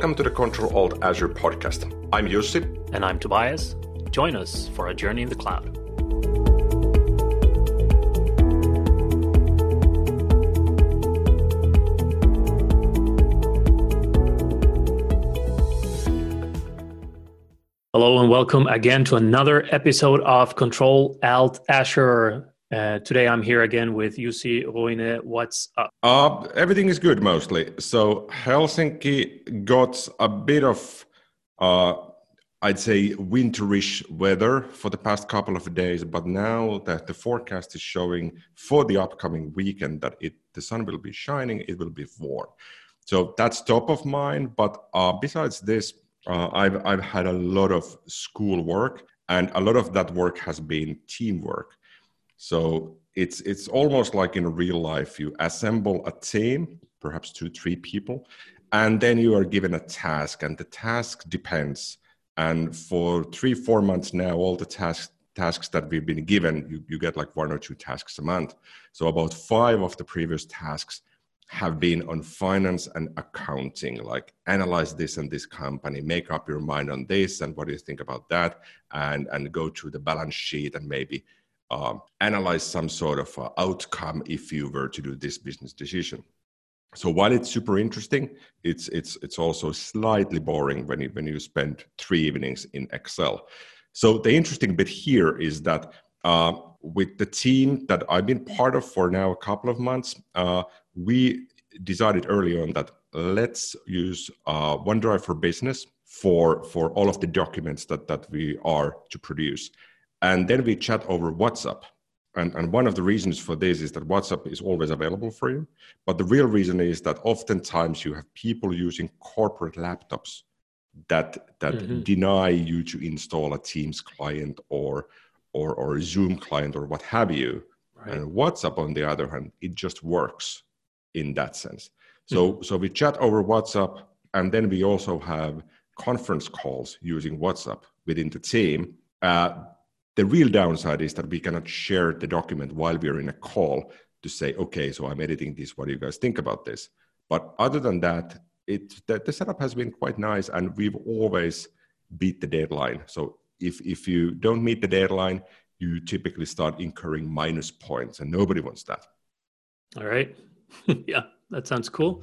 Welcome to the Control Alt Azure podcast. I'm Jussi. And I'm Tobias. Join us for a journey in the cloud. Hello and welcome again to another episode of Control Alt Azure. Uh, today I'm here again with Jussi Roine. What's up? Uh, everything is good mostly. So Helsinki got a bit of, uh, I'd say, winterish weather for the past couple of days, but now that the forecast is showing for the upcoming weekend that it the sun will be shining, it will be warm. So that's top of mind. But uh, besides this, uh, I've I've had a lot of school work, and a lot of that work has been teamwork. So it's it's almost like in real life. You assemble a team, perhaps two, three people, and then you are given a task, and the task depends. And for three, four months now, all the tasks tasks that we've been given, you, you get like one or two tasks a month. So about five of the previous tasks have been on finance and accounting, like analyze this and this company, make up your mind on this, and what do you think about that, and and go through the balance sheet and maybe um, analyze some sort of uh, outcome if you were to do this business decision. So while it's super interesting, it's it's it's also slightly boring when you when you spend three evenings in Excel. So the interesting bit here is that uh, with the team that I've been part of for now a couple of months, uh, we decided early on that let's use uh, OneDrive for Business for for all of the documents that that we are to produce, and then we chat over WhatsApp. And, and one of the reasons for this is that WhatsApp is always available for you. But the real reason is that oftentimes you have people using corporate laptops that that mm-hmm. deny you to install a Teams client or or or a Zoom client or what have you. Right. And WhatsApp, on the other hand, it just works in that sense. So mm-hmm. so we chat over WhatsApp, and then we also have conference calls using WhatsApp within the team. Uh, the real downside is that we cannot share the document while we are in a call to say, okay, so I'm editing this. What do you guys think about this? But other than that, it the, the setup has been quite nice, and we've always beat the deadline. So if if you don't meet the deadline, you typically start incurring minus points, and nobody wants that. All right. yeah, that sounds cool.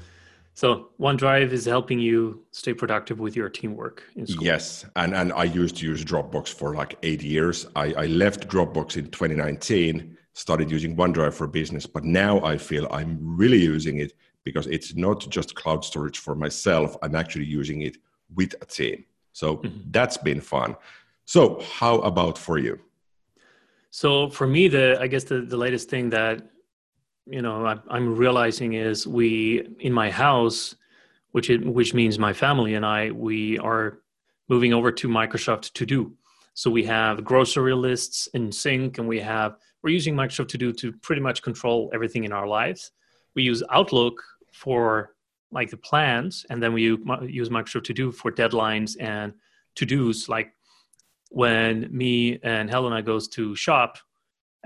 So OneDrive is helping you stay productive with your teamwork in school. Yes, and and I used to use Dropbox for like eight years. I, I left Dropbox in 2019, started using OneDrive for business, but now I feel I'm really using it because it's not just cloud storage for myself. I'm actually using it with a team. So mm-hmm. that's been fun. So how about for you? So for me, the I guess the, the latest thing that you know I, i'm realizing is we in my house which it, which means my family and i we are moving over to microsoft to do. So we have grocery lists in sync and we have we're using microsoft to do to pretty much control everything in our lives. We use outlook for like the plans and then we use microsoft to do for deadlines and to do's like when me and helena goes to shop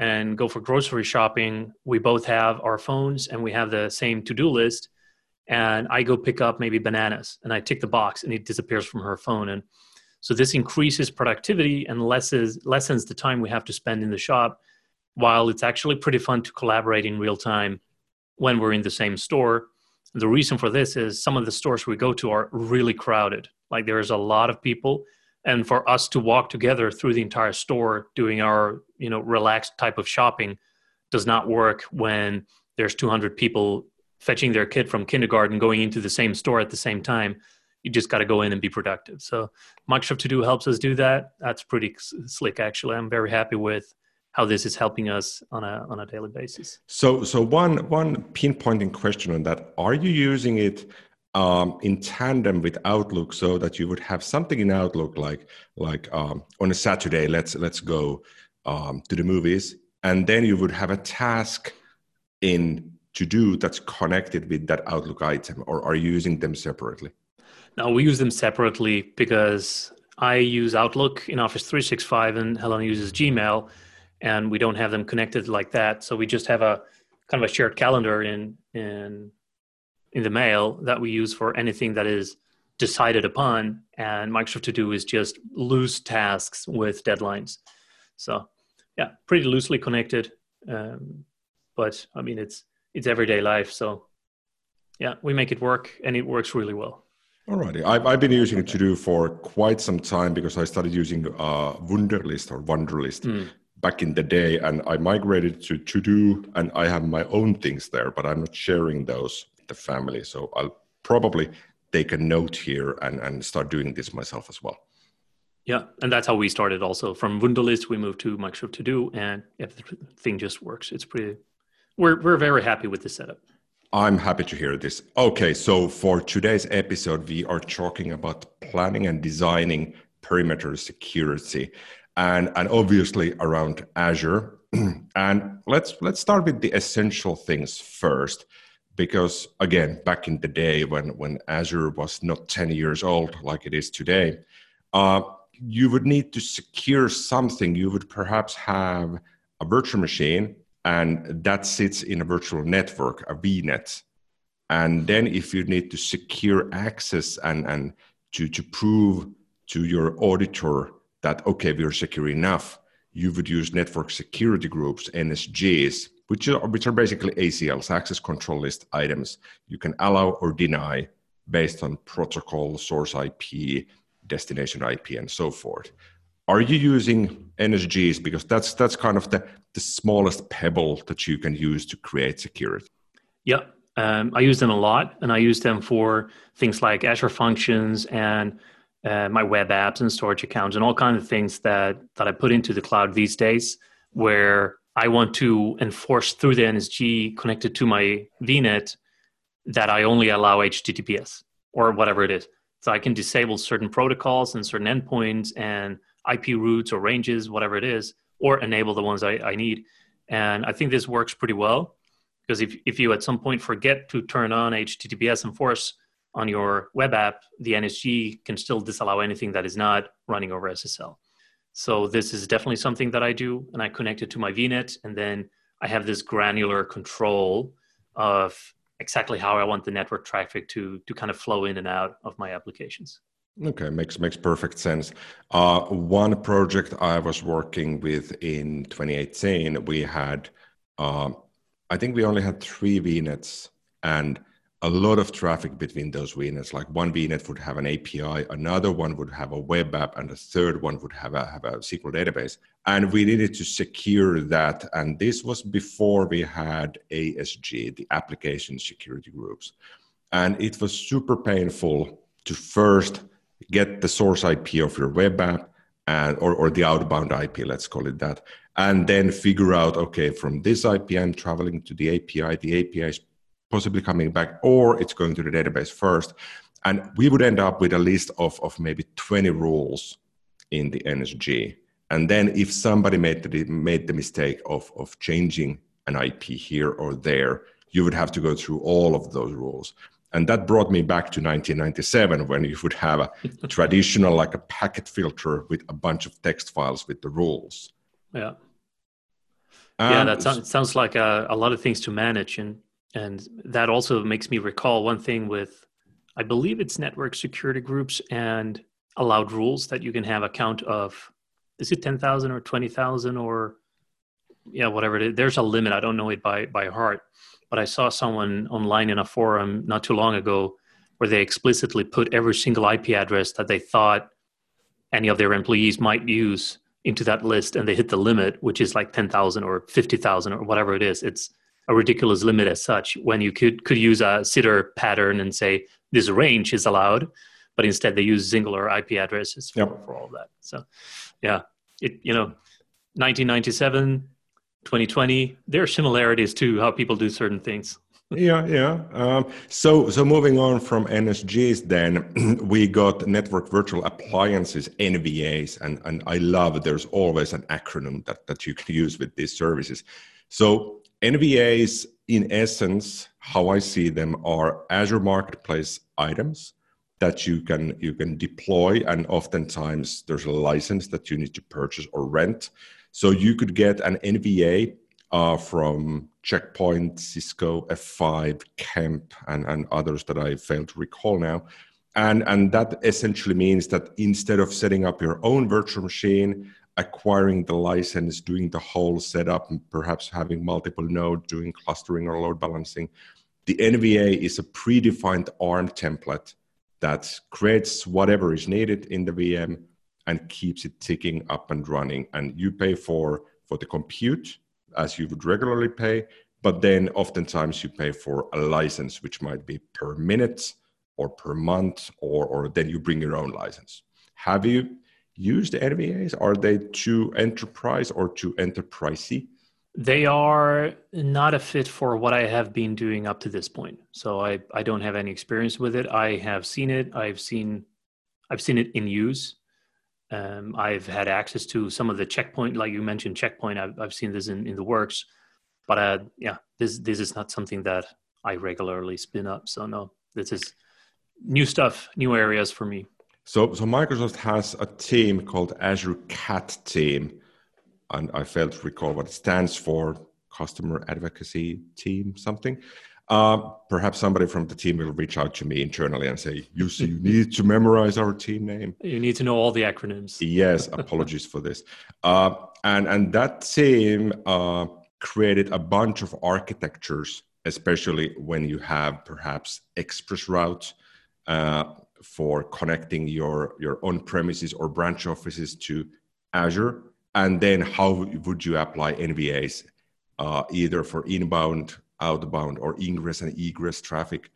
and go for grocery shopping, we both have our phones and we have the same to do list. And I go pick up maybe bananas and I tick the box and it disappears from her phone. And so this increases productivity and lessens, lessens the time we have to spend in the shop while it's actually pretty fun to collaborate in real time when we're in the same store. The reason for this is some of the stores we go to are really crowded. Like there's a lot of people and for us to walk together through the entire store doing our you know relaxed type of shopping does not work when there's 200 people fetching their kid from kindergarten going into the same store at the same time. You just got to go in and be productive. So microsoft to do helps us do that. That's pretty slick actually. I'm very happy with how this is helping us on a on a daily basis. So so one one pinpointing question on that. Are you using it um, in tandem with Outlook, so that you would have something in Outlook like like um, on a Saturday, let's let's go um, to the movies, and then you would have a task in to do that's connected with that Outlook item, or are you using them separately? No, we use them separately because I use Outlook in Office 365 and Helena uses Gmail, and we don't have them connected like that. So we just have a kind of a shared calendar in in in the mail that we use for anything that is decided upon, and Microsoft To Do is just loose tasks with deadlines. So, yeah, pretty loosely connected. Um, but I mean, it's it's everyday life. So, yeah, we make it work, and it works really well. Alrighty, I've, I've been using To Do for quite some time because I started using uh, Wunderlist or Wunderlist mm. back in the day, and I migrated to To Do, and I have my own things there, but I'm not sharing those the family. So I'll probably take a note here and, and start doing this myself as well. Yeah, and that's how we started. Also from Wunderlist, we moved to Microsoft To Do, and everything just works. It's pretty. We're we're very happy with the setup. I'm happy to hear this. Okay, so for today's episode, we are talking about planning and designing perimeter security, and and obviously around Azure. and let's let's start with the essential things first because again back in the day when when azure was not 10 years old like it is today uh, you would need to secure something. You would perhaps have a virtual machine and that sits in a virtual network a vnet. And then if you need to secure access and and to to prove to your auditor that okay we're secure enough you would use network security groups nsgs which are, which are basically ACLs, access control list items. You can allow or deny based on protocol, source IP, destination IP, and so forth. Are you using NSGs? Because that's that's kind of the, the smallest pebble that you can use to create security. Yeah, um, I use them a lot, and I use them for things like Azure Functions and uh, my web apps and storage accounts and all kinds of things that that I put into the cloud these days, where I want to enforce through the NSG connected to my VNet that I only allow HTTPS or whatever it is. So I can disable certain protocols and certain endpoints and IP routes or ranges, whatever it is, or enable the ones I, I need. And I think this works pretty well because if, if you at some point forget to turn on HTTPS enforce on your web app, the NSG can still disallow anything that is not running over SSL. So this is definitely something that I do, and I connect it to my VNet, and then I have this granular control of exactly how I want the network traffic to to kind of flow in and out of my applications. Okay, makes makes perfect sense. Uh, one project I was working with in 2018, we had, uh, I think we only had three VNets, and a lot of traffic between those VNets. Like one VNet would have an API, another one would have a web app, and a third one would have a, have a SQL database. And we needed to secure that. And this was before we had ASG, the application security groups. And it was super painful to first get the source IP of your web app and or, or the outbound IP, let's call it that, and then figure out, okay, from this IP, I'm traveling to the API. The API is possibly coming back, or it's going to the database first. And we would end up with a list of, of maybe 20 rules in the NSG. And then if somebody made the, made the mistake of, of changing an IP here or there, you would have to go through all of those rules. And that brought me back to 1997 when you would have a traditional, like a packet filter with a bunch of text files with the rules. Yeah. Um, yeah, that sounds, sounds like a, a lot of things to manage. And and that also makes me recall one thing with i believe it's network security groups and allowed rules that you can have a count of is it 10,000 or 20,000 or yeah whatever it is. There's a limit. I don't know it by by heart but i saw someone online in a forum not too long ago where they explicitly put every single ip address that they thought any of their employees might use into that list and they hit the limit which is like 10,000 or 50,000 or whatever it is. It's a ridiculous limit as such when you could could use a CIDR pattern and say this range is allowed but instead they use singular ip addresses for, yep. for all that. So yeah it you know 1997 2020 there are similarities to how people do certain things. Yeah yeah um, so so moving on from nsgs then we got network virtual appliances nvas and and i love there's always an acronym that that you can use with these services. So NVAs, in essence, how I see them are Azure Marketplace items that you can you can deploy, and oftentimes there's a license that you need to purchase or rent. So you could get an NVA uh, from Checkpoint, Cisco, F5, Kemp, and, and others that I fail to recall now. and and that essentially means that instead of setting up your own virtual machine acquiring the license doing the whole setup and perhaps having multiple nodes doing clustering or load balancing. The nva is a predefined arm template that creates whatever is needed in the vm and keeps it ticking up and running. And you pay for for the compute as you would regularly pay but then oftentimes you pay for a license which might be per minute or per month, or, or then you bring your own license. Have you used NVAs? Are they too enterprise or too enterprisey? They are not a fit for what I have been doing up to this point. So I, I don't have any experience with it. I have seen it. I've seen I've seen it in use. Um, I've had access to some of the checkpoint, like you mentioned, checkpoint. I've, I've seen this in, in the works, but uh, yeah, this this is not something that I regularly spin up. So no, this is new stuff, new areas for me. So, so Microsoft has a team called Azure Cat Team, and I failed to recall what it stands for. Customer Advocacy Team, something. Uh, perhaps somebody from the team will reach out to me internally and say, "Jussi, you need to memorize our team name. You need to know all the acronyms." yes, apologies for this. Uh, and and that team uh, created a bunch of architectures, especially when you have perhaps express routes uh, for connecting your, your on-premises or branch offices to Azure? And then how would you apply NVAs uh, either for inbound, outbound, or ingress and egress traffic?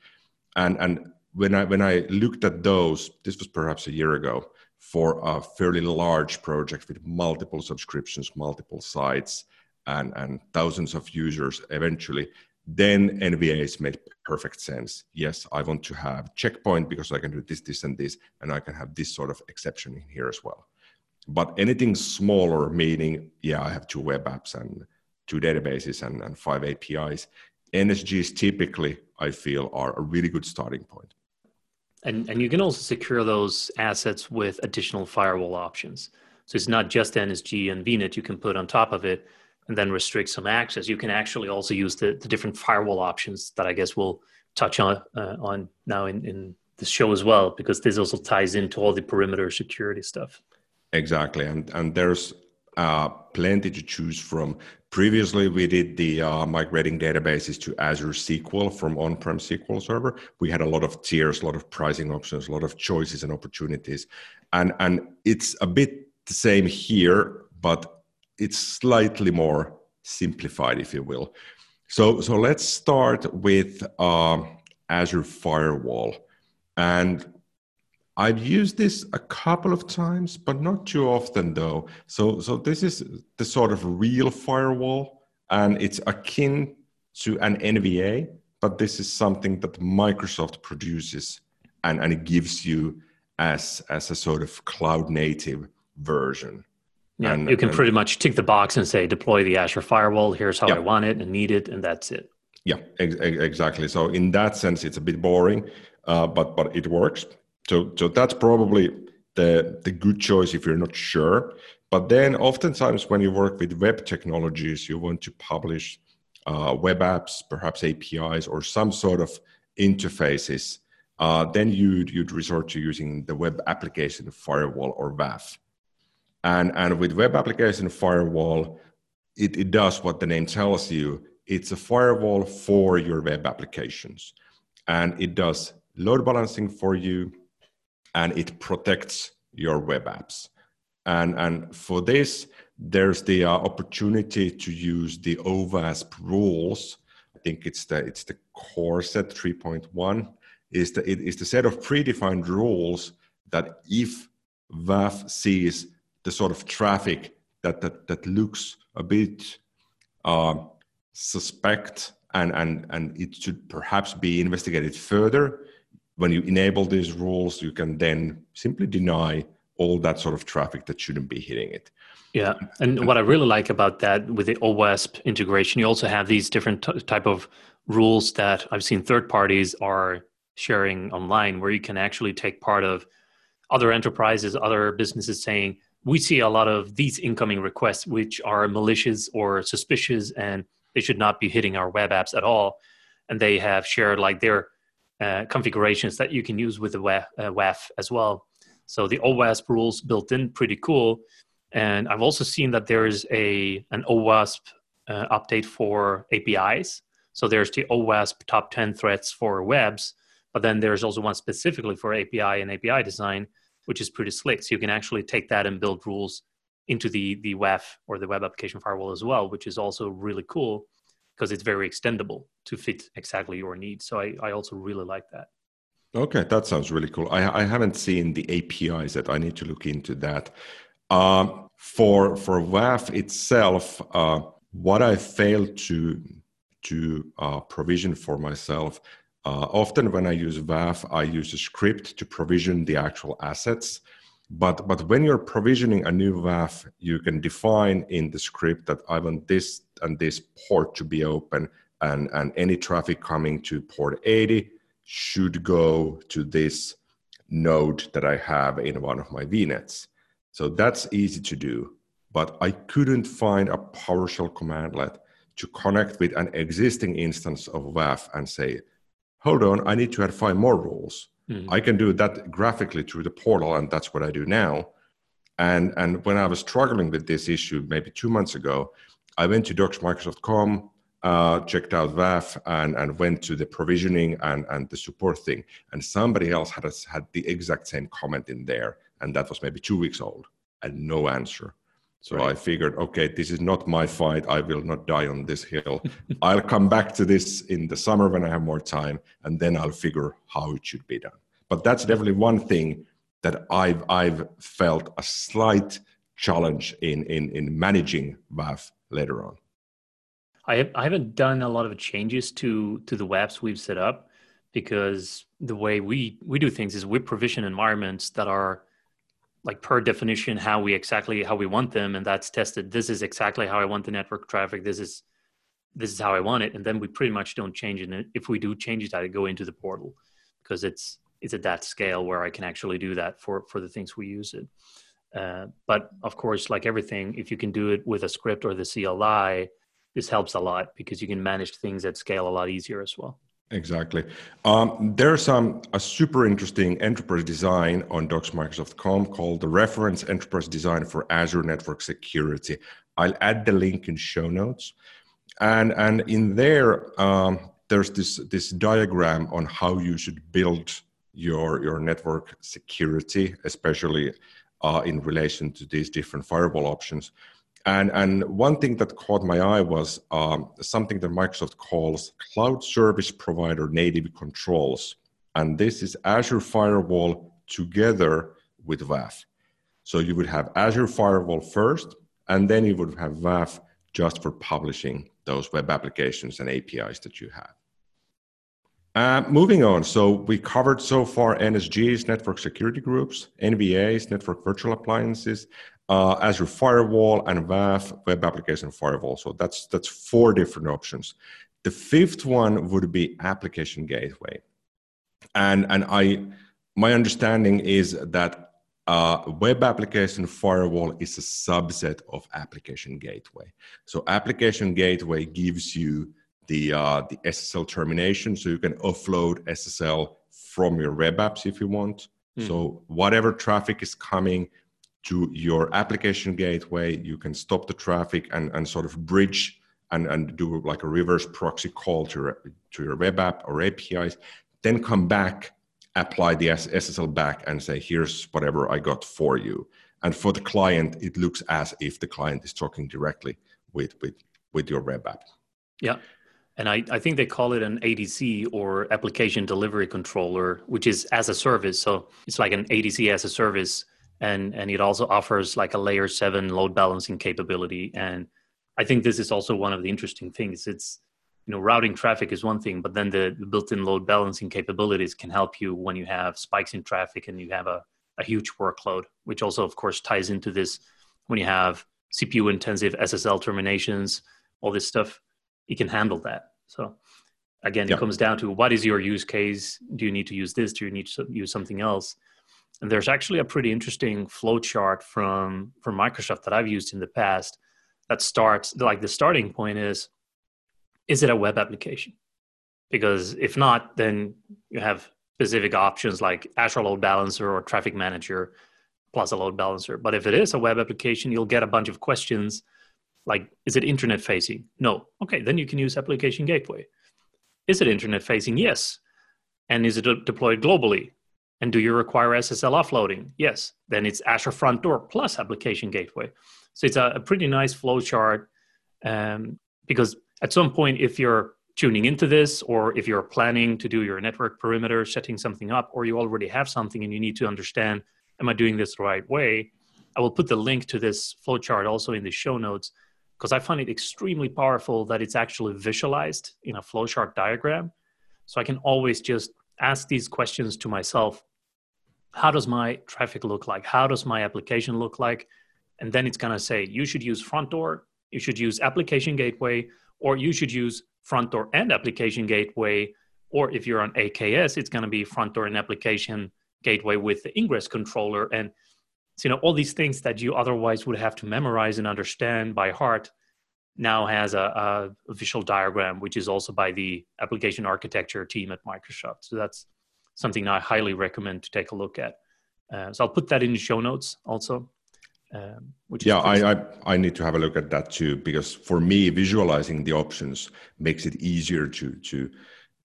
And, and when, I, when I looked at those, this was perhaps a year ago, for a fairly large project with multiple subscriptions, multiple sites, and, and thousands of users eventually, then NVAs made perfect sense. Yes, I want to have checkpoint because I can do this, this, and this, and I can have this sort of exception in here as well. But anything smaller, meaning, yeah, I have two web apps and two databases and, and five APIs, NSGs typically, I feel, are a really good starting point. And, and you can also secure those assets with additional firewall options. So it's not just NSG and VNet you can put on top of it and then restrict some access. You can actually also use the, the different firewall options that I guess we'll touch on uh, on now in, in the show as well, because this also ties into all the perimeter security stuff. Exactly, and and there's uh, plenty to choose from. Previously, we did the uh, migrating databases to Azure SQL from on-prem SQL Server. We had a lot of tiers, a lot of pricing options, a lot of choices and opportunities, and and it's a bit the same here, but it's slightly more simplified, if you will. So, so let's start with uh, Azure Firewall. And I've used this a couple of times, but not too often though. So, so this is the sort of real firewall, and it's akin to an NVA, but this is something that Microsoft produces and, and it gives you as, as a sort of cloud native version. Yeah, and, you can and, pretty much tick the box and say deploy the Azure firewall. Here's how yeah. I want it and need it, and that's it. Yeah, ex- exactly. So in that sense, it's a bit boring, uh, but but it works. So so that's probably the the good choice if you're not sure. But then oftentimes when you work with web technologies, you want to publish uh, web apps, perhaps APIs or some sort of interfaces. Uh, then you'd you'd resort to using the web application firewall or WAF. And, and with web application firewall, it, it does what the name tells you. It's a firewall for your web applications. And it does load balancing for you and it protects your web apps. And, and for this, there's the uh, opportunity to use the OWASP rules. I think it's the it's the core set 3.1 is the it is the set of predefined rules that if WAF sees the sort of traffic that that, that looks a bit uh, suspect and, and, and it should perhaps be investigated further. When you enable these rules, you can then simply deny all that sort of traffic that shouldn't be hitting it. Yeah, and what I really like about that with the OWASP integration, you also have these different t- type of rules that I've seen third parties are sharing online, where you can actually take part of other enterprises, other businesses saying, we see a lot of these incoming requests which are malicious or suspicious and they should not be hitting our web apps at all and they have shared like their uh, configurations that you can use with the WAF, uh, WAF as well. So the OWASP rules built in, pretty cool. And I've also seen that there is a an OWASP uh, update for APIs. So there's the OWASP top 10 threats for webs, but then there's also one specifically for API and API design, which is pretty slick. So you can actually take that and build rules into the the WAF or the web application firewall as well, which is also really cool because it's very extendable to fit exactly your needs. So I, I also really like that. Okay, that sounds really cool. I, I haven't seen the APIs that I need to look into that. Um, for for WAF itself, uh, what I failed to to uh, provision for myself. Uh, often when I use VAF, I use a script to provision the actual assets. But but when you're provisioning a new VAF, you can define in the script that I want this and this port to be open, and and any traffic coming to port 80 should go to this node that I have in one of my VNets. So that's easy to do, but I couldn't find a PowerShell commandlet to connect with an existing instance of WAF and say, hold on, I need to add five more rules. Mm-hmm. I can do that graphically through the portal, and that's what I do now. And and when I was struggling with this issue maybe two months ago, I went to docs.microsoft.com, uh, checked out VAF, and and went to the provisioning and and the support thing. And somebody else had had the exact same comment in there, and that was maybe two weeks old, and no answer. So right. I figured, okay, this is not my fight. I will not die on this hill. I'll come back to this in the summer when I have more time, and then I'll figure how it should be done. But that's definitely one thing that I've I've felt a slight challenge in in in managing WAF later on. I have, I haven't done a lot of changes to to the WAFs we've set up because the way we we do things is we provision environments that are like per definition how we exactly how we want them and that's tested. This is exactly how i want the network traffic. This is this is how i want it. And then we pretty much don't change it. And if we do change it i go into the portal because it's it's at that scale where i can actually do that for for the things we use it. Uh, but of course like everything if you can do it with a script or the cli this helps a lot because you can manage things at scale a lot easier as well Exactly. Um, there's um, a super interesting enterprise design on docs.microsoft.com called the Reference Enterprise Design for Azure Network Security. I'll add the link in show notes. And, and in there, um, there's this, this diagram on how you should build your, your network security, especially uh, in relation to these different firewall options. And, and one thing that caught my eye was um, something that Microsoft calls Cloud Service Provider Native Controls. And this is Azure Firewall together with WAF. So you would have Azure Firewall first, and then you would have WAF just for publishing those web applications and APIs that you have. Uh, moving on, so we covered so far NSGs, network security groups, NVAs, network virtual appliances, uh, Azure Firewall and WAF Web Application Firewall. So that's that's four different options. The fifth one would be Application Gateway, and and I my understanding is that uh, Web Application Firewall is a subset of Application Gateway. So Application Gateway gives you the uh, the SSL termination, so you can offload SSL from your web apps if you want. Mm. So whatever traffic is coming to your application gateway. You can stop the traffic and, and sort of bridge and, and do like a reverse proxy call to your, to your web app or APIs. Then come back, apply the SSL back, and say, here's whatever I got for you. And for the client, it looks as if the client is talking directly with, with, with your web app. Yeah. And I, I think they call it an ADC or application delivery controller, which is as a service. So it's like an ADC as a service and and it also offers like a layer 7 load balancing capability. And i think this is also one of the interesting things. It's you know routing traffic is one thing but then the, the built-in load balancing capabilities can help you when you have spikes in traffic and you have a, a huge workload which also of course ties into this when you have cpu intensive ssl terminations all this stuff it can handle that. So again it comes down to what is your use case? Do you need to use this? Do you need to use something else and there's actually a pretty interesting flow chart from from Microsoft that I've used in the past that starts like the starting point is is it a web application? because if not, then you have specific options like Azure Load Balancer or Traffic Manager plus a load balancer. But if it is a web application, you'll get a bunch of questions like, is it internet facing? No. Okay, then you can use Application Gateway. Is it internet facing? Yes. And is it deployed globally? And do you require SSL offloading? Yes. Then it's Azure Front Door plus Application Gateway. So it's a, a pretty nice flow chart um, because at some point, if you're tuning into this, or if you're planning to do your network perimeter, setting something up, or you already have something and you need to understand, am I doing this the right way? I will put the link to this flowchart also in the show notes because I find it extremely powerful that it's actually visualized in a flowchart diagram. So I can always just ask these questions to myself. How does my traffic look like? How does my application look like? And then it's going to say, you should use front door, you should use application gateway, or you should use front door and application gateway. Or if you're on AKS, it's going to be front door and application gateway with the ingress controller. And so, you know, all these things that you otherwise would have to memorize and understand by heart now has a, a visual diagram, which is also by the application architecture team at Microsoft. So that's something I highly recommend to take a look at. Uh, so I'll put that in the show notes also. Um, which yeah, I, I, I need to have a look at that too because for me, visualizing the options makes it easier to to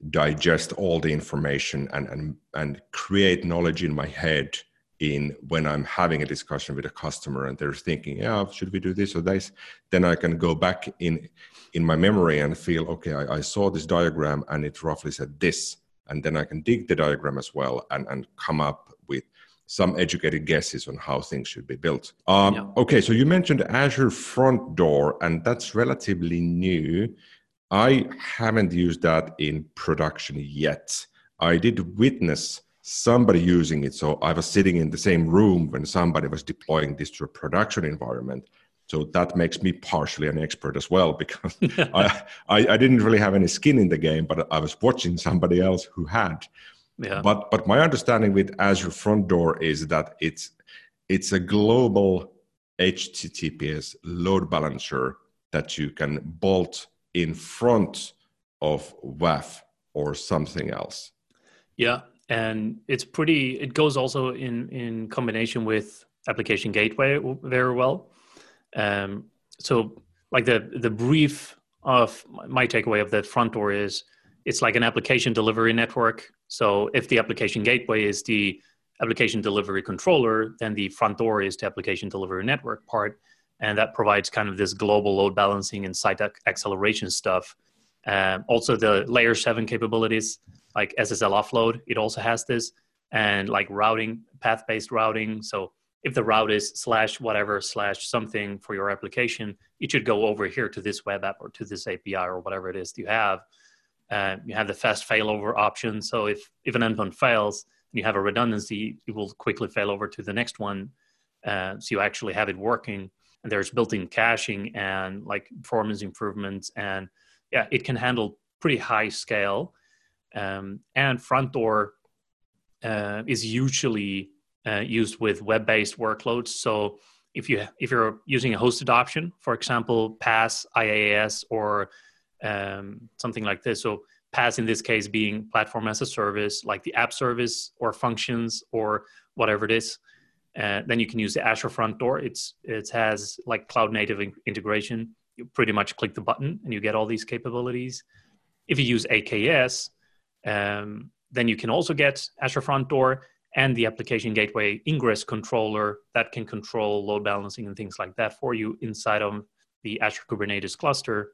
digest all the information and and and create knowledge in my head in when I'm having a discussion with a customer and they're thinking, yeah, should we do this or this? Then I can go back in in my memory and feel, okay, I, I saw this diagram and it roughly said this, and then I can dig the diagram as well and and come up with some educated guesses on how things should be built. Um, yeah. Okay, so you mentioned Azure Front Door, and that's relatively new. I haven't used that in production yet. I did witness somebody using it. So I was sitting in the same room when somebody was deploying this to a production environment. So that makes me partially an expert as well because I, I, I, didn't really have any skin in the game, but I was watching somebody else who had. Yeah. But but my understanding with Azure Front Door is that it's it's a global HTTPS load balancer that you can bolt in front of WAF or something else. Yeah, and it's pretty. It goes also in in combination with Application Gateway very well. Um, so, like the the brief of my takeaway of the front door is it's like an application delivery network so if the application gateway is the application delivery controller, then the front door is the application delivery network part. And that provides kind of this global load balancing and site acceleration stuff. Um, also, the layer seven capabilities like SSL offload, it also has this, and like routing, path based routing. So if the route is slash whatever slash something for your application, it should go over here to this web app or to this API or whatever it is you have. Uh, you have the fast failover option. So if, if an endpoint fails and you have a redundancy, it will quickly fail over to the next one. Uh, so you actually have it working. And there's built-in caching and like performance improvements. And yeah, it can handle pretty high scale. Um, and front door uh, is usually uh, used with web-based workloads. So if you if you're using a hosted option, for example, PaaS, IaaS, or um, something like this. So PaaS in this case being platform as a service, like the app service or functions or whatever it is. Uh, then you can use the Azure Front Door. It's it has like cloud native in- integration. You pretty much click the button and you get all these capabilities. If you use AKS, um, then you can also get Azure Front Door and the application gateway ingress controller that can control load balancing and things like that for you inside of the Azure Kubernetes cluster.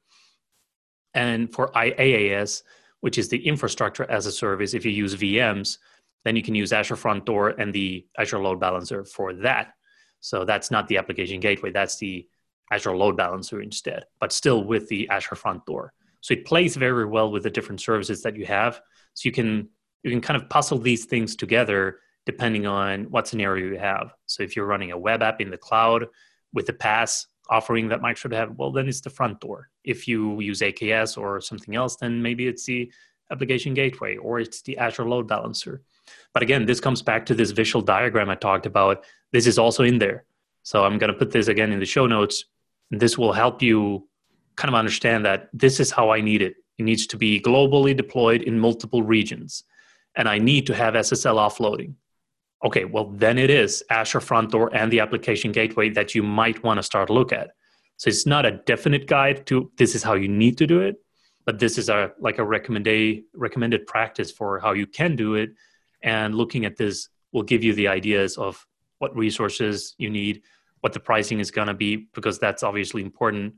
And for IaaS, which is the infrastructure as a service, if you use VMs, then you can use Azure Front Door and the Azure Load Balancer for that. So that's not the application gateway, that's the Azure Load Balancer instead, but still with the Azure Front Door. So it plays very well with the different services that you have. So you can you can kind of puzzle these things together depending on what scenario you have. So if you're running a web app in the cloud with the PaaS offering that Microsoft have, well, then it's the front door. If you use AKS or something else, then maybe it's the application gateway or it's the Azure load balancer. But again, this comes back to this visual diagram I talked about. This is also in there. So I'm going to put this again in the show notes. This will help you kind of understand that this is how I need it. It needs to be globally deployed in multiple regions. And I need to have SSL offloading. Okay, well, then it is Azure Front Door and the application gateway that you might want to start look at. So it's not a definite guide to this is how you need to do it, but this is a like a recommended recommended practice for how you can do it. And looking at this will give you the ideas of what resources you need, what the pricing is going to be, because that's obviously important.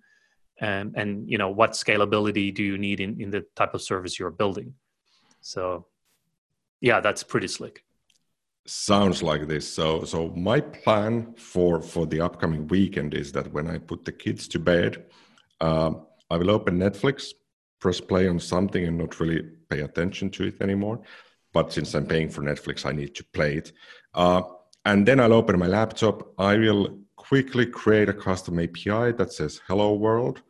And and you know what scalability do you need in, in the type of service you're building? So yeah that's pretty slick. Sounds like this. So so my plan for for the upcoming weekend is that when i put the kids to bed uh, i will open netflix press play on something and not really pay attention to it anymore. But since i'm paying for netflix i need to play it. Uh, and then i'll open my laptop. I will quickly create a custom api that says hello world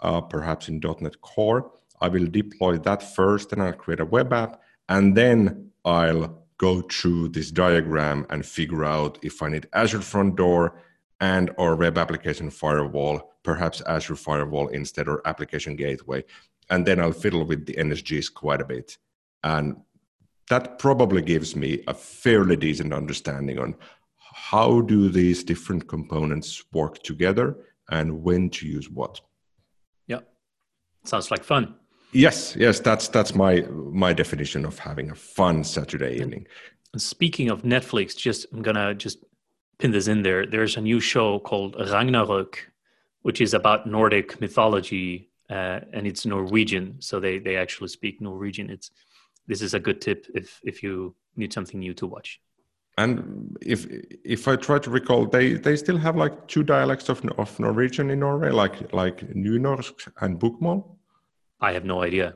uh, perhaps in .NET Core. I will deploy that first, and I'll create a web app, and then I'll go through this diagram and figure out if I need Azure Front Door and or Web Application Firewall, perhaps Azure Firewall instead or Application Gateway, and then I'll fiddle with the NSGs quite a bit, and that probably gives me a fairly decent understanding on how do these different components work together and when to use what. Yeah. Sounds like fun. Yes, yes, that's that's my my definition of having a fun Saturday evening. And speaking of Netflix, just I'm gonna just pin this in there. There's a new show called Ragnarok, which is about Nordic mythology, uh, and it's Norwegian. So they they actually speak Norwegian. It's this is a good tip if if you need something new to watch. And if if I try to recall, they they still have like two dialects of of Norwegian in Norway, like like Nynorsk and Bokmål. I have no idea.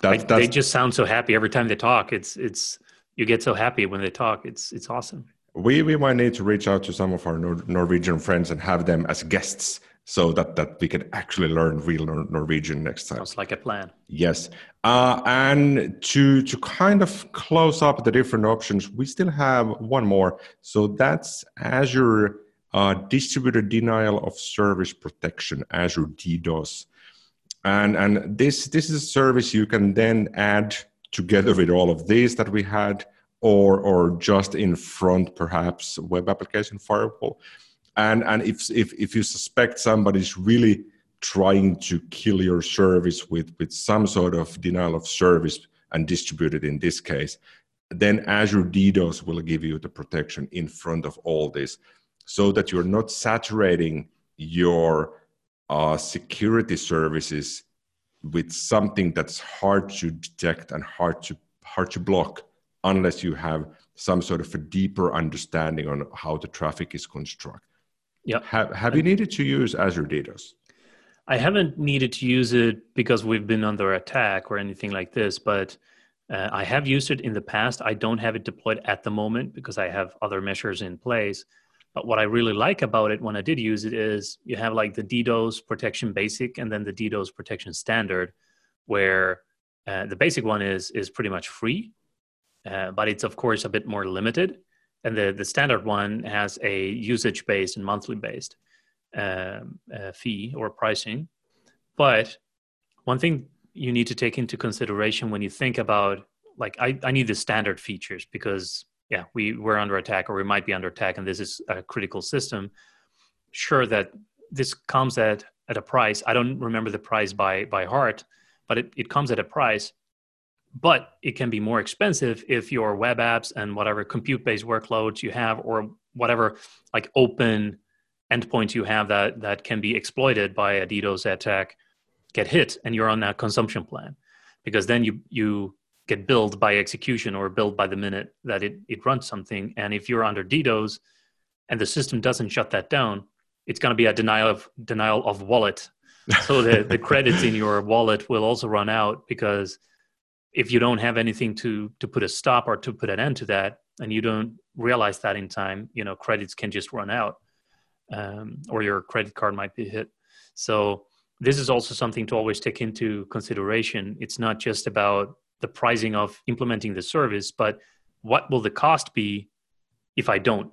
That's, that's, they just sound so happy every time they talk. It's it's you get so happy when they talk. It's it's awesome. We we might need to reach out to some of our Nor- Norwegian friends and have them as guests so that that we can actually learn real Nor- Norwegian next time. Sounds like a plan. Yes, uh, and to to kind of close up the different options, we still have one more. So that's Azure uh, Distributed Denial of Service Protection, Azure DDoS, and and this this is a service you can then add together with all of these that we had, or or just in front perhaps web application firewall and and if if if you suspect somebody's really trying to kill your service with with some sort of denial of service and distribute it in this case then azure ddos will give you the protection in front of all this so that you're not saturating your uh, security services with something that's hard to detect and hard to hard to block unless you have some sort of a deeper understanding on how the traffic is constructed yeah. Have, have you needed to use Azure DDoS? I haven't needed to use it because we've been under attack or anything like this, but uh, I have used it in the past. I don't have it deployed at the moment because I have other measures in place. But what I really like about it when I did use it is you have like the DDoS protection basic and then the DDoS protection standard, where uh, the basic one is is pretty much free, uh, but it's of course a bit more limited and the, the standard one has a usage based and monthly based um, uh, fee or pricing. But one thing you need to take into consideration when you think about like i, I need the standard features because yeah we we're under attack or we might be under attack and this is a critical system. Sure that this comes at at a price. I don't remember the price by by heart but it, it comes at a price but it can be more expensive if your web apps and whatever compute based workloads you have or whatever like open endpoints you have that that can be exploited by a DDoS attack get hit and you're on that consumption plan because then you you get billed by execution or billed by the minute that it, it runs something. And if you're under DDoS and the system doesn't shut that down it's going to be a denial of denial of wallet. So the, the credits in your wallet will also run out because if you don't have anything to to put a stop or to put an end to that and you don't realize that in time you know credits can just run out um, or your credit card might be hit. So this is also something to always take into consideration. It's not just about the pricing of implementing the service but what will the cost be if i don't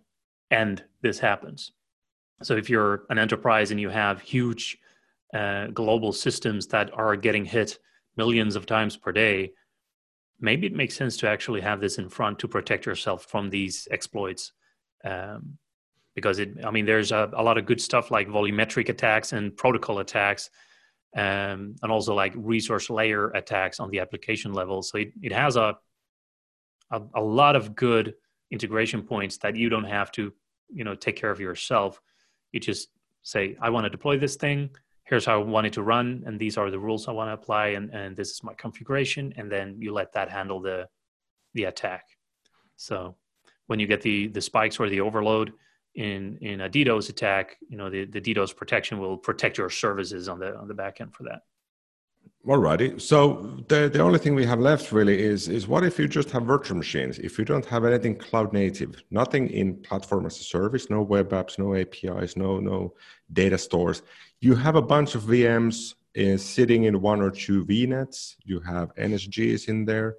and this happens? So if you're an enterprise and you have huge uh, global systems that are getting hit millions of times per day, maybe it makes sense to actually have this in front to protect yourself from these exploits. Um, because it, I mean, there's a, a, lot of good stuff like volumetric attacks and protocol attacks, um, and also like resource layer attacks on the application level. So it, it has a, a, a lot of good integration points that you don't have to, you know, take care of yourself. You just say, I want to deploy this thing here's how I want it to run, and these are the rules I want to apply, and, and this is my configuration, and then you let that handle the the attack. So when you get the the spikes or the overload in in a DDoS attack, you know the, the DDoS protection will protect your services on the on the back end for that. Alrighty. So the, the only thing we have left really is is what if you just have virtual machines? If you don't have anything cloud native, nothing in platform as a service, no web apps, no APIs, no no data stores. You have a bunch of VMs uh, sitting in one or two VNets. You have NSGs in there.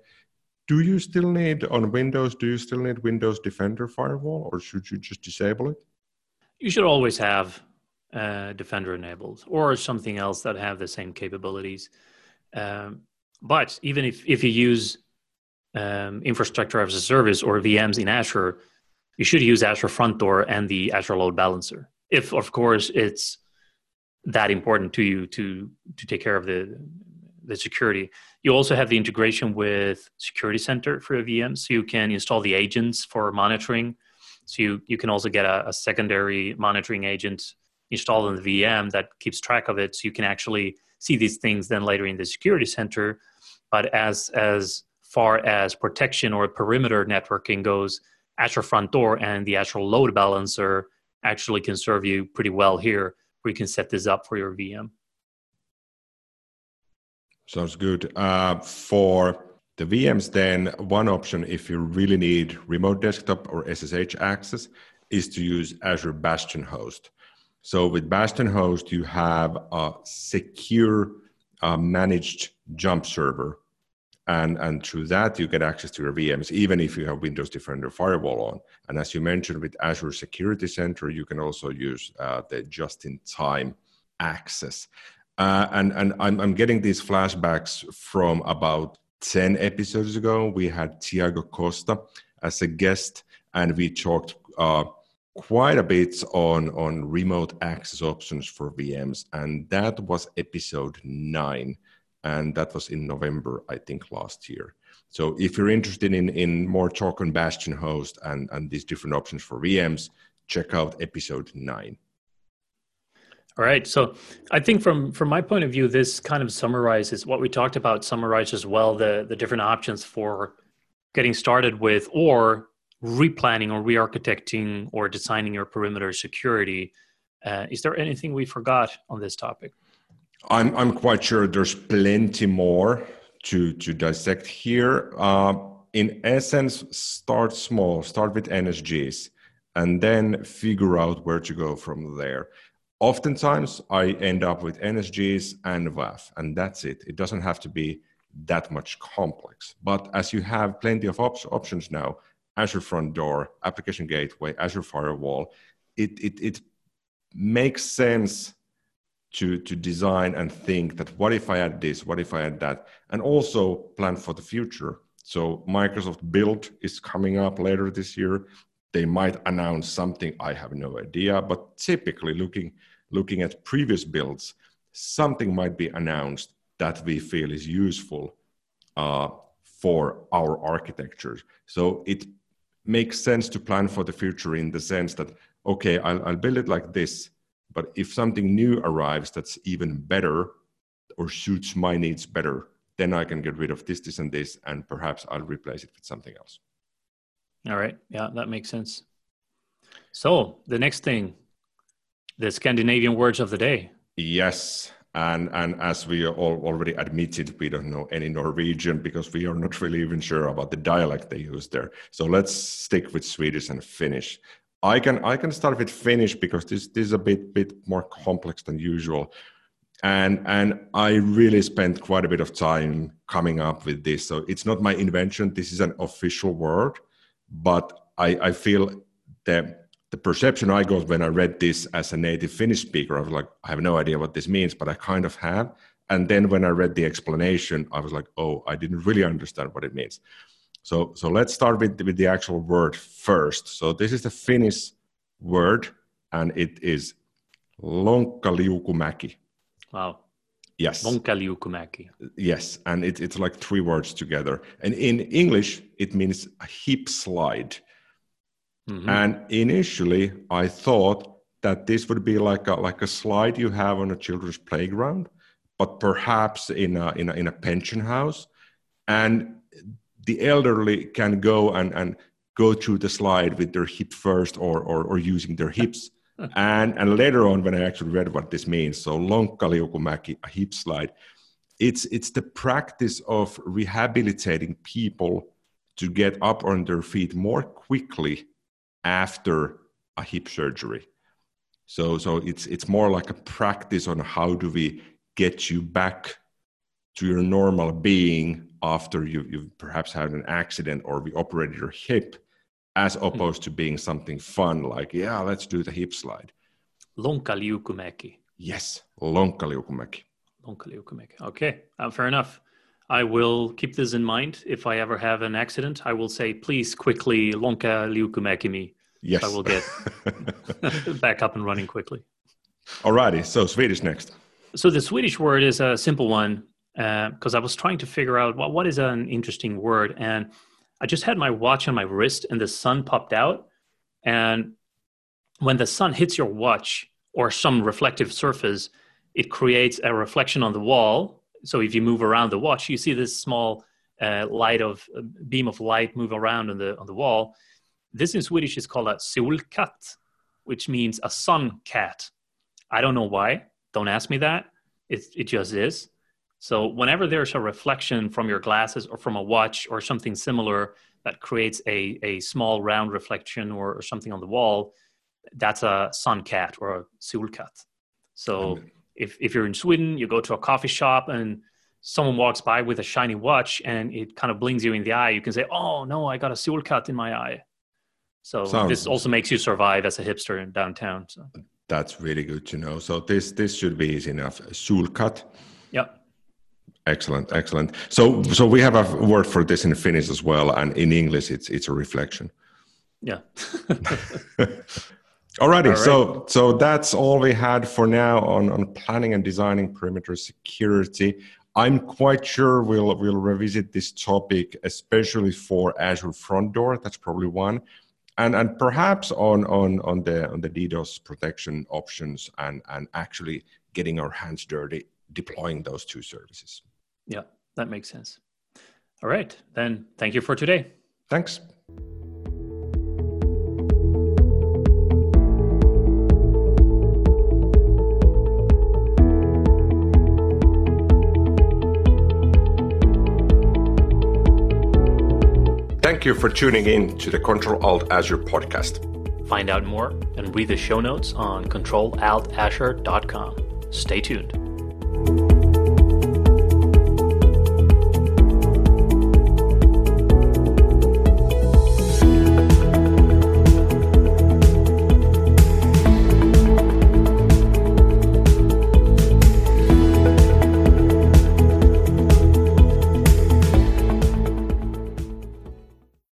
Do you still need on Windows? Do you still need Windows Defender Firewall, or should you just disable it? You should always have uh, Defender enabled, or something else that have the same capabilities. Um, but even if, if you use um, infrastructure as a service or VMs in Azure, you should use Azure Front Door and the Azure Load Balancer. If, of course, it's that important to you to to take care of the the security. You also have the integration with Security Center for a VM, so you can install the agents for monitoring. So you you can also get a, a secondary monitoring agent installed in the VM that keeps track of it, so you can actually see these things then later in the security center. But as as far as protection or perimeter networking goes, Azure Front Door and the Azure Load Balancer actually can serve you pretty well here, where you can set this up for your VM. Sounds good. Uh, for the VMs, then one option, if you really need remote desktop or SSH access, is to use Azure Bastion Host. So with Bastion Host, you have a secure uh, managed jump server. And, and through that, you get access to your VMs, even if you have Windows Defender Firewall on. And as you mentioned with Azure Security Center, you can also use uh, the just in time access. Uh, and and I'm, I'm getting these flashbacks from about 10 episodes ago. We had Tiago Costa as a guest, and we talked uh, quite a bit on on remote access options for VMs, and that was episode nine, and that was in November, I think, last year. So if you're interested in in more talk on Bastion host and and these different options for VMs, check out episode nine. All right. So I think from from my point of view, this kind of summarizes what we talked about. Summarizes well the the different options for getting started with or replanning or re-architecting or designing your perimeter security. Uh, is there anything we forgot on this topic? I'm I'm quite sure there's plenty more to to dissect here. Uh, in essence, start small, start with NSGs, and then figure out where to go from there. Oftentimes, I end up with NSGs and WAF, and that's it. It doesn't have to be that much complex. But as you have plenty of op- options now, Azure Front Door, Application Gateway, Azure Firewall, it, it, it makes sense to, to design and think that what if I add this, what if I add that, and also plan for the future. So Microsoft Build is coming up later this year. They might announce something, I have no idea, but typically looking, looking at previous builds, something might be announced that we feel is useful uh, for our architectures. So it makes sense to plan for the future in the sense that okay I'll, I'll, build it like this but if something new arrives that's even better or suits my needs better then i can get rid of this this and this and perhaps i'll replace it with something else all right yeah that makes sense so the next thing the scandinavian words of the day yes and, and as we all already admitted, we don't know any Norwegian because we are not really even sure about the dialect they use there. So let's stick with Swedish and Finnish. I can I can start with Finnish because this, this is a bit bit more complex than usual. And and I really spent quite a bit of time coming up with this. So it's not my invention. This is an official word, but I, I feel that the perception I got when I read this as a native Finnish speaker, I was like, I have no idea what this means, but I kind of have. and then when I read the explanation, I was like, oh, I didn't really understand what it means. So, so let's start with, with the actual word first. So this is the Finnish word, and it is lonkkaliukumäki. Wow. Yes. Lonkkaliukumäki. Yes, and it, it's like three words together. And in English, it means a hip slide. Mm-hmm. And initially, I thought that this would be like a like a slide you have on a children's playground, but perhaps in a in a, in a pension house, and the elderly can go and and go through the slide with their hip first or or, or using their hips. and and later on, when I actually read what this means, so long lonkkaliukumäki, a hip slide, it's it's the practice of rehabilitating people to get up on their feet more quickly after a hip surgery. So so it's it's more like a practice on how do we get you back to your normal being after you, you've perhaps had an accident or we operated your hip as hmm. opposed to being something fun like yeah let's do the hip slide. Lonkkaliukumäki yes lonkkaliukumäki lonkkaliukumäki okay uh, fair enough. I will keep this in mind. If i ever have an accident i will say please quickly lonkkaliukumäki me. Yes. I will get back up and running quickly. Alrighty so swedish next. So the swedish word is a simple one because uh, i was trying to figure out what is an interesting word and I just had my watch on my wrist and the sun popped out. And when the sun hits your watch or some reflective surface, it creates a reflection on the wall. So if you move around the watch, you see this small uh, light of uh, beam of light move around on the on the wall. This in Swedish is called a solkatt, which means a sun cat. I don't know why. Don't ask me that. It it just is. So whenever there's a reflection from your glasses or from a watch or something similar that creates a, a small round reflection or, or something on the wall, that's a sun cat or a solkatt. So if, if you're in Sweden, you go to a coffee shop and someone walks by with a shiny watch and it kind of blings you in the eye, you can say, oh no, I got a solkatt in my eye. So Sounds, this also makes you survive as a hipster in downtown. So. That's really good to know. So this this should be easy enough. Solkatt. Yeah. Excellent, excellent. So, so we have a word for this in Finnish as well, and in English, it's it's a reflection. Yeah. Alrighty, all right. so so that's all we had for now on on planning and designing perimeter security. I'm quite sure we'll we'll revisit this topic, especially for Azure Front Door. That's probably one, and and perhaps on on on the on the DDoS protection options and and actually getting our hands dirty deploying those two services. Yeah, that makes sense. All right, then thank you for today. Thanks. Thank you for tuning in to the Control Alt Azure podcast. Find out more and read the show notes on controlaltazure.com. Stay tuned.